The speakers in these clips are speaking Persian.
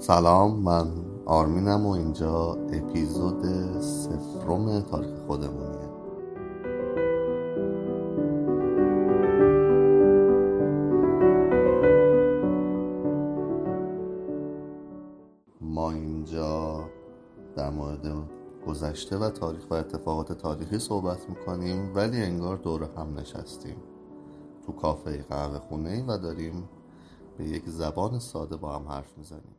سلام من آرمینم و اینجا اپیزود سفرم تاریخ خودمونیه. ما اینجا در مورد گذشته و تاریخ و اتفاقات تاریخی صحبت می‌کنیم ولی انگار دور هم نشستیم. تو کافه قهوه خونه و داریم به یک زبان ساده با هم حرف می‌زنیم.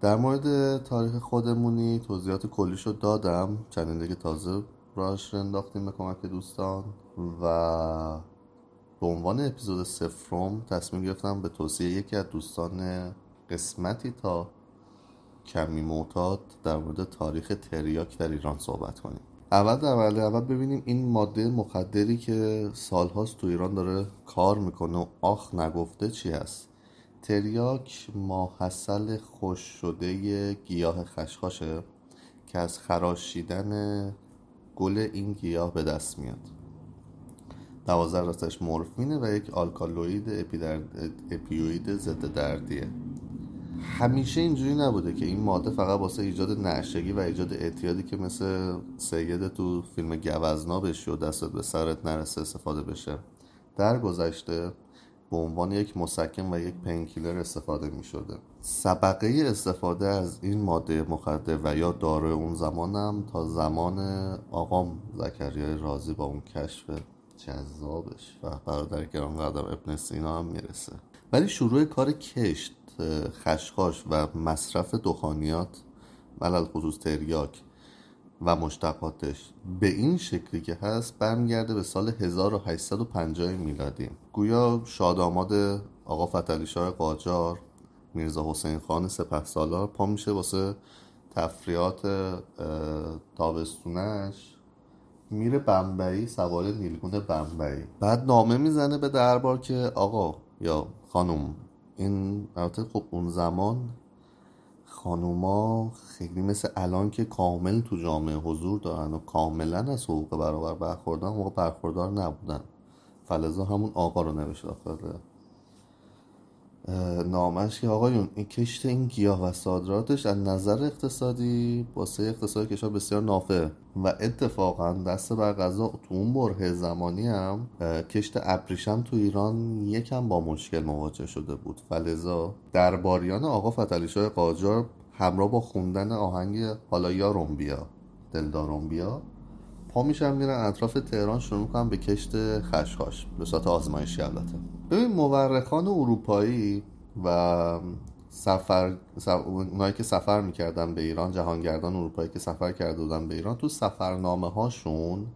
در مورد تاریخ خودمونی توضیحات کلیشو دادم. چنل که تازه راش انداختیم به کمک دوستان. و به عنوان اپیزود سفرم تصمیم گرفتم به توصیه یکی از دوستان قسمتی تا کمی معتاد در مورد تاریخ تریاک در ایران صحبت کنیم. اول در اول اول ببینیم این ماده مخدری که سالهاست تو ایران داره کار می‌کنه و آخ نگفته چی هست. تریاک ماحصل خوش شده گیاه خشخاشه که از خراشیدن گل این گیاه به دست میاد. دوازده راستش مورفینه و یک آلکالوید اپیوید ضد دردیه. همیشه اینجوری نبوده که این ماده فقط واسه ایجاد نشگی و ایجاد اعتیادی که مثل سید تو فیلم گوزنا بشی و دستت به سرت نرسه استفاده بشه. در گذشته به عنوان یک مسکن و یک پینکیلر استفاده می شده سبقه استفاده از این ماده مخدر و یا داروی اون زمانم تا زمان آقام زکریای رازی با اون کشف جذابش. و برادر گران قدر ابن سینا هم می‌رسه. ولی شروع کار کشت خشخاش و مصرف دخانیات ملل خصوص تریاک و مشتقاتش. به این شکلی که هست برمیگرده به سال 1850 میلادی. گویا شادآماد آقا فتلی شاه قاجار میرزا حسین خان سپه سالار پا میشه واسه تفریات تابستونش. میره بمبئی سوار نیلگون بمبئی. بعد نامه می‌زنه به دربار که آقا یا خانم این البته خب اون زمان خانوما خیلی مثل الان که کامل تو جامعه حضور دارن و کاملا از حقوق برابر برخوردار موقع برخوردار نبودن. فلزا همون آقا رو نوشت داخل نامش که آقایون این کشت این گیاه و صادراتش از نظر اقتصادی واسه اقتصاد کشور بسیار نافع و اتفاقا دست بر غذا تو اون بره زمانی هم کشت ابریشم تو ایران یکم با مشکل مواجه شده بود. فلزا درباریان آقا فتلیشاه قاجار همراه با خوندن آهنگ حالا یارم بیا دلدارم بیا پا میشن میرن اطراف تهران شروع می‌کنن به کشت خشخاش به صورت آزمایشی البته. ببین مورخان اروپایی و سفر اونایی که سفر می‌کردن به ایران جهانگردان اروپایی که سفر کرده بودن به ایران تو سفرنامه هاشون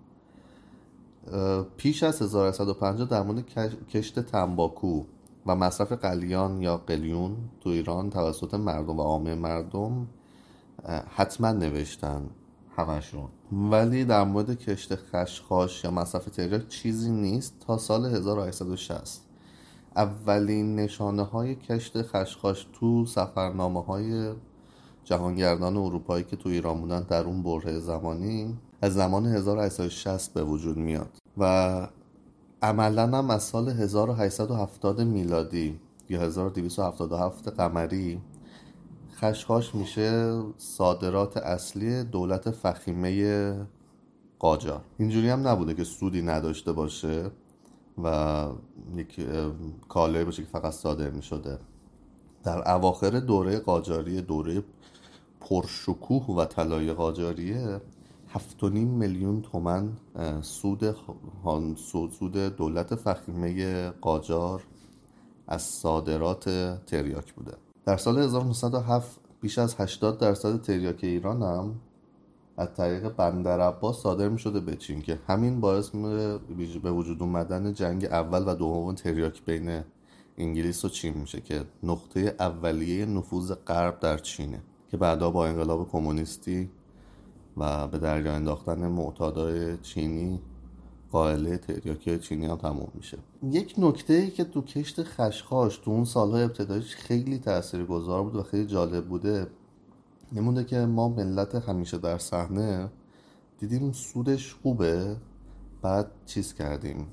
پیش از 1150 در مورد کشت تنباکو و مصرف قلیان یا قلیون تو ایران توسط مردم و عامه مردم حتما نوشتن. همشون. ولی در مورد کشت خشخاش یا مصرف تریاک چیزی نیست تا سال 1860 اولین نشانه های کشت خشخاش تو سفرنامه های جهانگردان اروپایی که تو ایران بودن در اون بره زمانی از زمان 1860 به وجود میاد. و عملا هم از سال 1870 میلادی یا 1277 قمری خشخاش میشه صادرات اصلی دولت فخیمه قاجار. اینجوری هم نبوده که سودی نداشته باشه و یک کالایی باشه که فقط صادر می‌شده. در اواخر دوره قاجاری دوره پرشکوه و طلای قاجاریه هفت میلیون تومن سود سود دولت فخیمه قاجار از صادرات تریاک بوده. در سال 1907 بیش از 80 درصد تریاک ایران هم از طریق بندر عباس صادر می شده به چین که همین باعث به وجود اومدن جنگ اول و دوم تریاک بین انگلیس و چین میشه که نقطه اولیه نفوذ غرب در چینه که بعدا با انقلاب کمونیستی و به دریا انداختن معتادای چینی قائله تریاکی چینی هم تموم میشه. یک نکته ای که تو کشت خشخاش تو اون سالهای ابتدایش خیلی گذار بود و خیلی جالب بوده نمونده که ما ملت همیشه در صحنه دیدیم سودش خوبه بعد چیز کردیم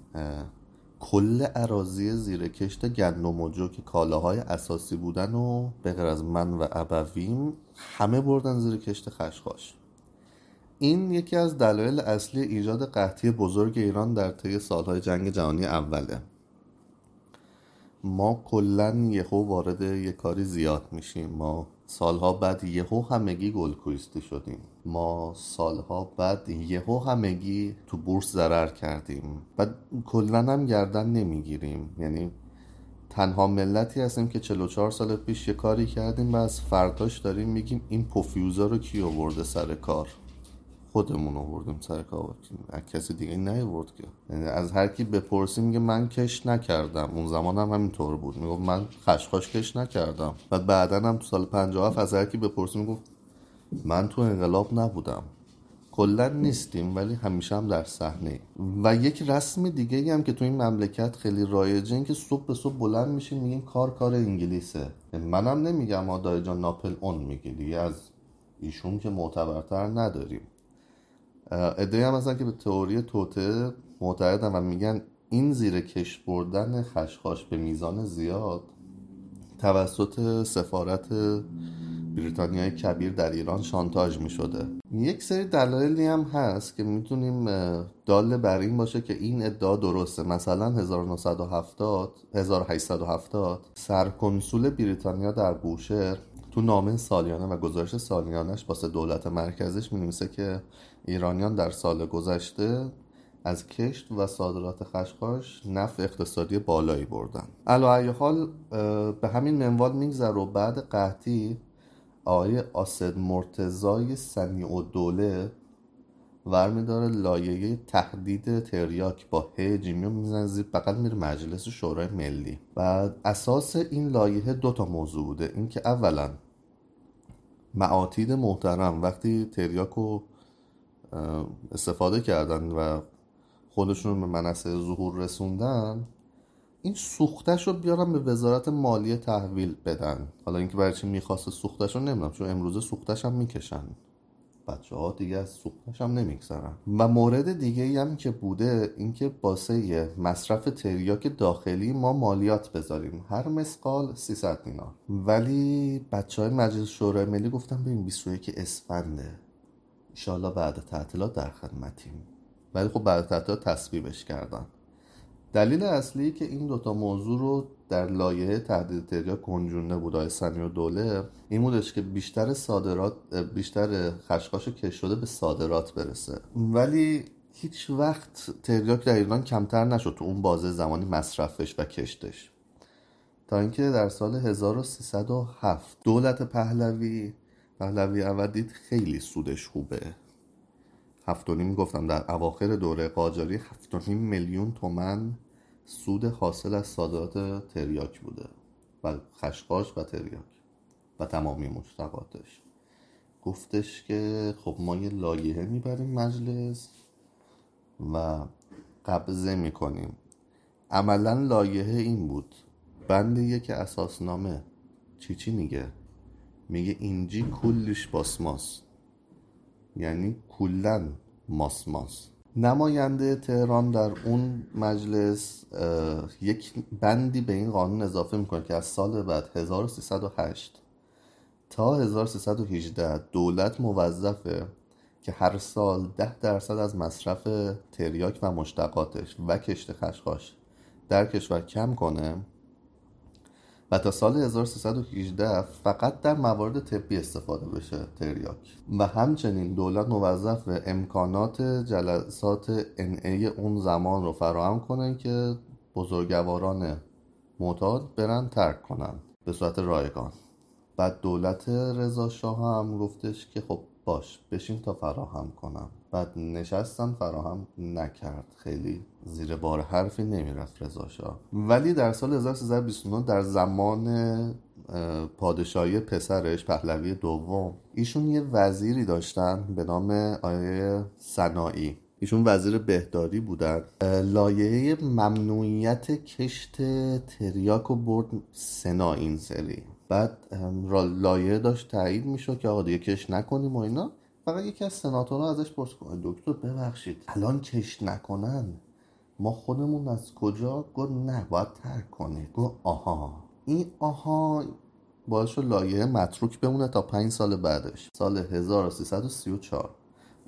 کل عراضی زیر کشت گندم و جو که کالاهای اساسی بودن و به از من و ابویم همه بردن زیر کشت خشخاش. این یکی از دلایل اصلی ایجاد قحطی بزرگ ایران در طی سالهای جنگ جهانی اوله. ما کلا یهو وارد یه کاری زیاد میشیم. ما سالها بعد یهو همگی گلکویستی شدیم. ما سالها بعد یهو همگی تو بورس ضرر کردیم. و کلا هم گردن نمی‌گیریم. یعنی تنها ملتی هستیم که 44 سال پیش یه کاری کردیم و از فرداش داریم میگیم این پوفیوزا رو کی آورده سر کار؟ خودمون آوردیم سر کار. کسی دیگه نیورد که. یعنی از هر کی بپرسی میگه من کش نکردم. اون زمان هم همینطور بود. می‌گفت من خشخاش کش نکردم. و بعدا هم تو سال 57 از هر کی بپرسی می‌گفت من تو انقلاب نبودم. کلا نیستیم ولی همیشه هم در صحنه. و یک رسم دیگه هم که تو این مملکت خیلی رایجه این که صبح به صبح بلند میشیم میگیم کار کار انگلیسه. منم نمیگم آدای جان ناپل اون میگی دیگه از ایشون که معتبرتر نداریم. ادعای هم مثلا که به تئوری توته معتقدن و میگن این زیر کش بردن خشخاش به میزان زیاد توسط سفارت بریتانیای کبیر در ایران شانتاژ می شده یک سری دلایلی هم هست که می‌تونیم داله بر این باشه که این ادعا درسته. مثلا 1970 1870 سرکنسول بریتانیا در بوشهر تو نامه سالیانه و گزارش سالیانش واسه دولت مرکزش می که ایرانیان در سال گذشته از کشت و صادرات خشخاش نفع اقتصادی بالایی بردن علا حال به همین منوال میگذر و بعد قحطی آقای آسد مرتزای سمیع و دوله ورمیداره لایه تهدید تریاک با ه جیمی می‌زنه زیر بقل میره مجلس شورای ملی. و اساس این لایحه دو تا موضوع بوده. اینکه اولا معاتید محترم وقتی تریاک رو استفاده کردن و خودشون به منصه ظهور رسوندن این سوختش رو بیارن به وزارت مالیه تحویل بدن. حالا اینکه برای چی می‌خواست سوختش رو نمی‌دونم چون امروزه سوختش هم می‌کشن. بچه ها دیگه از سوختش هم نمیگذرن. و مورد دیگه هم که بوده اینکه باسه مصرف تریاک داخلی ما مالیات بذاریم. هر مسقال 300 دینار. ولی بچه های مجلس شورای ملی گفتن ببین 21 اسفنده. ایشالله بعد تعطیلات در خدمتیم. ولی خب بعد تعطیلات تصویبش کردن. دلیل اصلی که این دوتا موضوع رو در لایحه تهدید تریاک کنجونه بود آقای سنی و دوله این بودش که بیشتر صادرات بیشتر خشخاش کش شده به صادرات برسه. ولی هیچ وقت تریاک در ایران کمتر نشد تو اون بازه زمانی مصرفش و کشتش. تا اینکه در سال 1307 دولت پهلوی پهلوی اول خیلی سودش خوبه. هفتونیم گفتم در اواخر دوره قاجاری هفتونیم میلیون تومن سود حاصل از صادرات تریاک بوده و خشخاش و تریاک و تمامی مشتقاتش. گفتش که خب ما یه لایحه می‌بریم مجلس و قبضه می‌کنیم. عملا لایحه این بود. بند یک اساسنامه. چی چی میگه؟ میگه اینجی کلش باسماس یعنی کلا ماسماس نماینده تهران در اون مجلس یک بندی به این قانون اضافه می‌کنه که از سال بعد 1308 تا 1318 دولت موظفه که هر سال ده درصد از مصرف تریاک و مشتقاتش و کشت خشخاش در کشور کم کنه. و تا سال 1318 فقط در موارد طبی استفاده بشه تریاک. و همچنین دولت موظف امکانات جلسات NA اون زمان رو فراهم کنه که بزرگواران معتاد برن ترک کنن. به صورت رایگان. بعد دولت رضا شاه هم گفتش که خب باش بشین تا فراهم کنم. بعد نشستن فراهم نکرد. خیلی زیر بار حرفی نمی‌رفت رضا ولی در سال 1329 در زمان پادشاهی پسرش پهلوی دوم ایشون یه وزیری داشتن به نام آیه سنایی ایشون وزیر بهداری بودن. لایه ممنوعیت کشت تریاک و برد سنا این سری. بعد لایه داشت تایید می‌شد که آقا دیگه کش نکنیم و اینا. فقط یکی از سناتورها ازش پرس کنه دکتر ببخشید. الان کش نکنن. ما خودمون از کجا؟ گفت نه باید ترک کنید گفت آها. این آها باعث شد لایه متروک بمونه تا پنج سال بعدش. سال 1334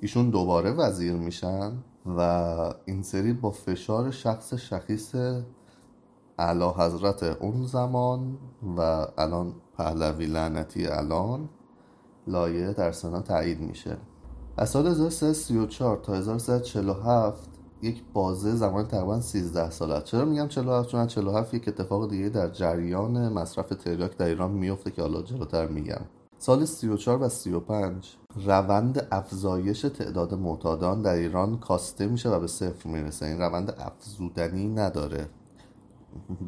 ایشون دوباره وزیر میشن و این سری با فشار شخص شخیص اعلی حضرت اون زمان و الان پهلوی لعنتی الان لایه در سنا تایید میشه. از سال 1334 تا 1347 یک بازه زمان تقریبا 13 ساله چرا میگم 47 چون 47 یک اتفاق دیگه در جریان مصرف تریاک در ایران میفته که حالا جلوتر میگم. سال 34 و 35 روند افزایش تعداد معتادان در ایران کاسته میشه و به صفر می‌رسه. این روند افزودنی نداره.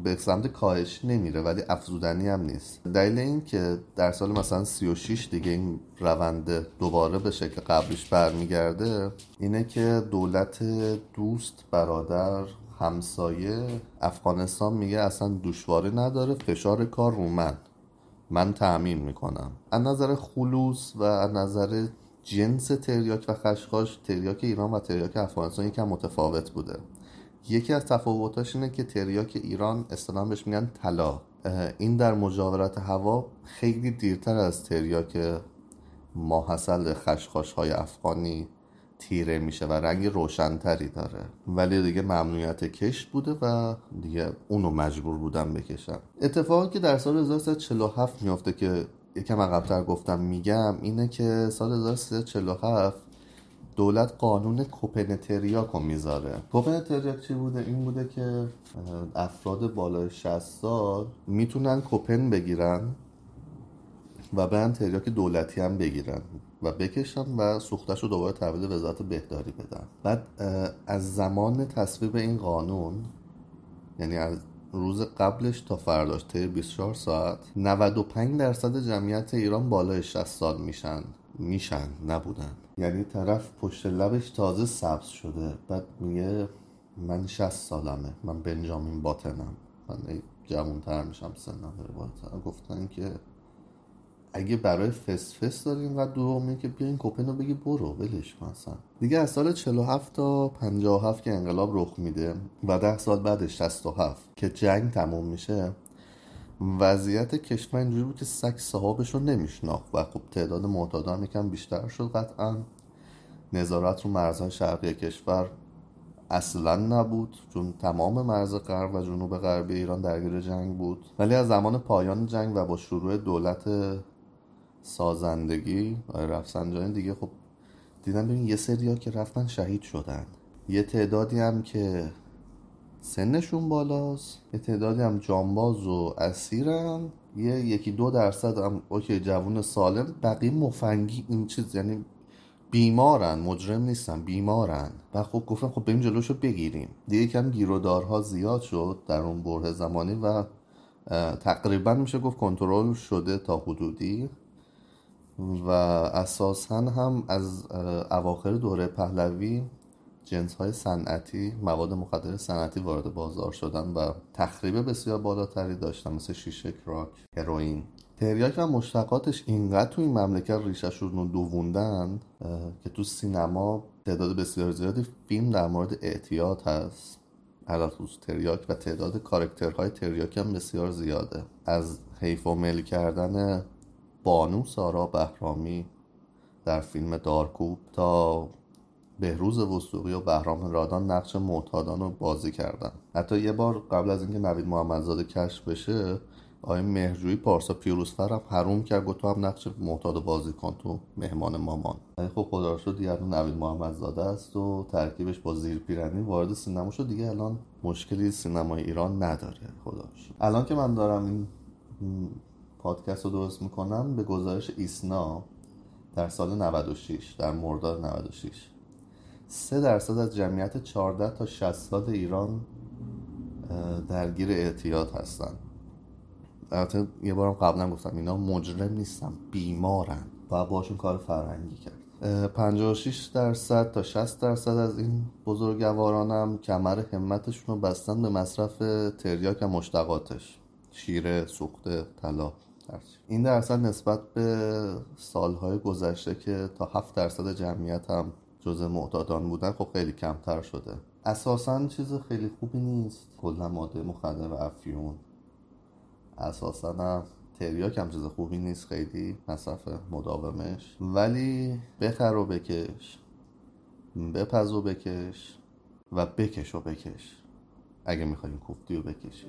به سمت کاهش نمیره ولی افزودنی هم نیست. دلیل این که در سال مثلا 36 دیگه این روند دوباره به شکل قبلش برمیگرده اینه که دولت دوست برادر همسایه افغانستان میگه اصلا دشواری نداره فشار کار رو من. من تأمین می‌کنم. از نظر خلوص و از نظر جنس تریاک و خشخاش تریاک ایران و تریاک افغانستان یکم متفاوت بوده. یکی از تفاوتاش اینه که تریاک ایران اصطلاحا بهش میگن طلا. این در مجاورت هوا خیلی دیرتر از تریاک ماحصل خشخاش های افغانی تیره میشه و رنگ روشنتری داره. ولی دیگه ممنوعیت کشت بوده و دیگه اونو مجبور بودن بکشن. اتفاقی که در سال 1347 میافته که یکم عقبتر گفتم میگم اینه که سال 1347 دولت قانون کوپن تریاک رو می‌ذاره. کوپن تریاک چی بوده؟ این بوده که افراد بالای 60 سال می‌تونن کوپن بگیرن و برن تریاک دولتی هم بگیرن و بکشن و سوختش رو دوباره تحویل وزارت بهداری بدن. بعد از زمان تصویب این قانون یعنی از روز قبلش تا فرداش طی 24 ساعت 95 درصد جمعیت ایران بالای 60 سال میشن. میشن نبودن. یعنی طرف پشت لبش تازه سبز شده. بعد میگه من 60 سالمه. من بنجامین باتنم من جوان تر میشم سنم داره گفتن که اگه برای فس فس داری اینقدر دروغ که بیاین کوپن رو بگی برو ولش اصلا. دیگه از سال 47 تا 57 که انقلاب رخ میده و ده سال بعدش 67 که جنگ تموم میشه وضعیت کشور اینجوری بود که سگ صحابش رو نمیشناخت و خب تعداد معتادان یکم بیشتر شد. قطعا نظارت رو مرزهای شرقی کشور اصلا نبود چون تمام مرز غرب و جنوب غربی ایران درگیر جنگ بود. ولی از زمان پایان جنگ و با شروع دولت سازندگی آقای رفسنجانی دیگه خب دیدن ببین یه سری که رفتن شهید شدن. یه تعدادی هم که سنشون بالاست. یه تعدادی هم جانباز و اسیرن. یه یکی دو درصد هم اوکی جوون سالم. بقیه مفنگی این چیز یعنی بیمارن مجرم نیستن بیمارن. و خب گفتم خب بریم جلوشو بگیریم. دیگه کم گیرودارها زیاد شد در اون بره زمانی و تقریبا میشه گفت کنترل شده تا حدودی. و اساسا هم از اواخر دوره پهلوی جنس های صنعتی مواد مخدر صنعتی وارد بازار شدن و تخریب بسیار بالاتری داشتن مثل شیشه کراک هروئین. تریاک و مشتقاتش اینقدر تو این مملکت ریشهشون رو دووندن که تو سینما تعداد بسیار زیادی فیلم در مورد اعتیاد هست. علخصوص تریاک و تعداد کارکترهای تریاک هم بسیار زیاده. از حیف و مل کردن بانو سارا بهرامی در فیلم دارکوب تا بهروز وسوقی و بهرام رادان نقش معتادان رو بازی کردن. حتی یه بار قبل از اینکه نوید محمدزاده کشف بشه آقای مهرجویی پارسا پیروزفر هم حروم کرد گفت تو هم نقش معتاد بازی کن تو مهمان مامان. خب خدا رو شد دیگه نوید محمدزاده است و ترکیبش با زیر پیرنی وارد سینما شد. دیگه الان مشکلی سینمای ایران نداره. خداش الان که من دارم این پادکست رو درست می‌کنم به گزارش ایسنا در سال 96 در مرداد 96 سه درصد از جمعیت 14 تا 60 سال ایران درگیر اعتیاد هستن. البته یه بارم قبلا گفتم اینا مجرم نیستن بیمارن. و باشون کار فرهنگی کرد. 56 درصد تا 60 درصد از این بزرگواران هم کمر همتشون رو بستن به مصرف تریاک و مشتقاتش. شیره، سوخته، طلا این درصد نسبت به سالهای گذشته که تا 7 درصد جمعیت هم جزء معتادان بودن خب خیلی کمتر شده. اساسا چیز خیلی خوبی نیست. کلا ماده مخدر و افیون. اساسا هم تریاک هم چیز خوبی نیست خیلی مصرف مداومش. ولی بخر و بکش. بپز و بکش و بکش و بکش. اگه می‌خوایم کوفتی رو بکشی.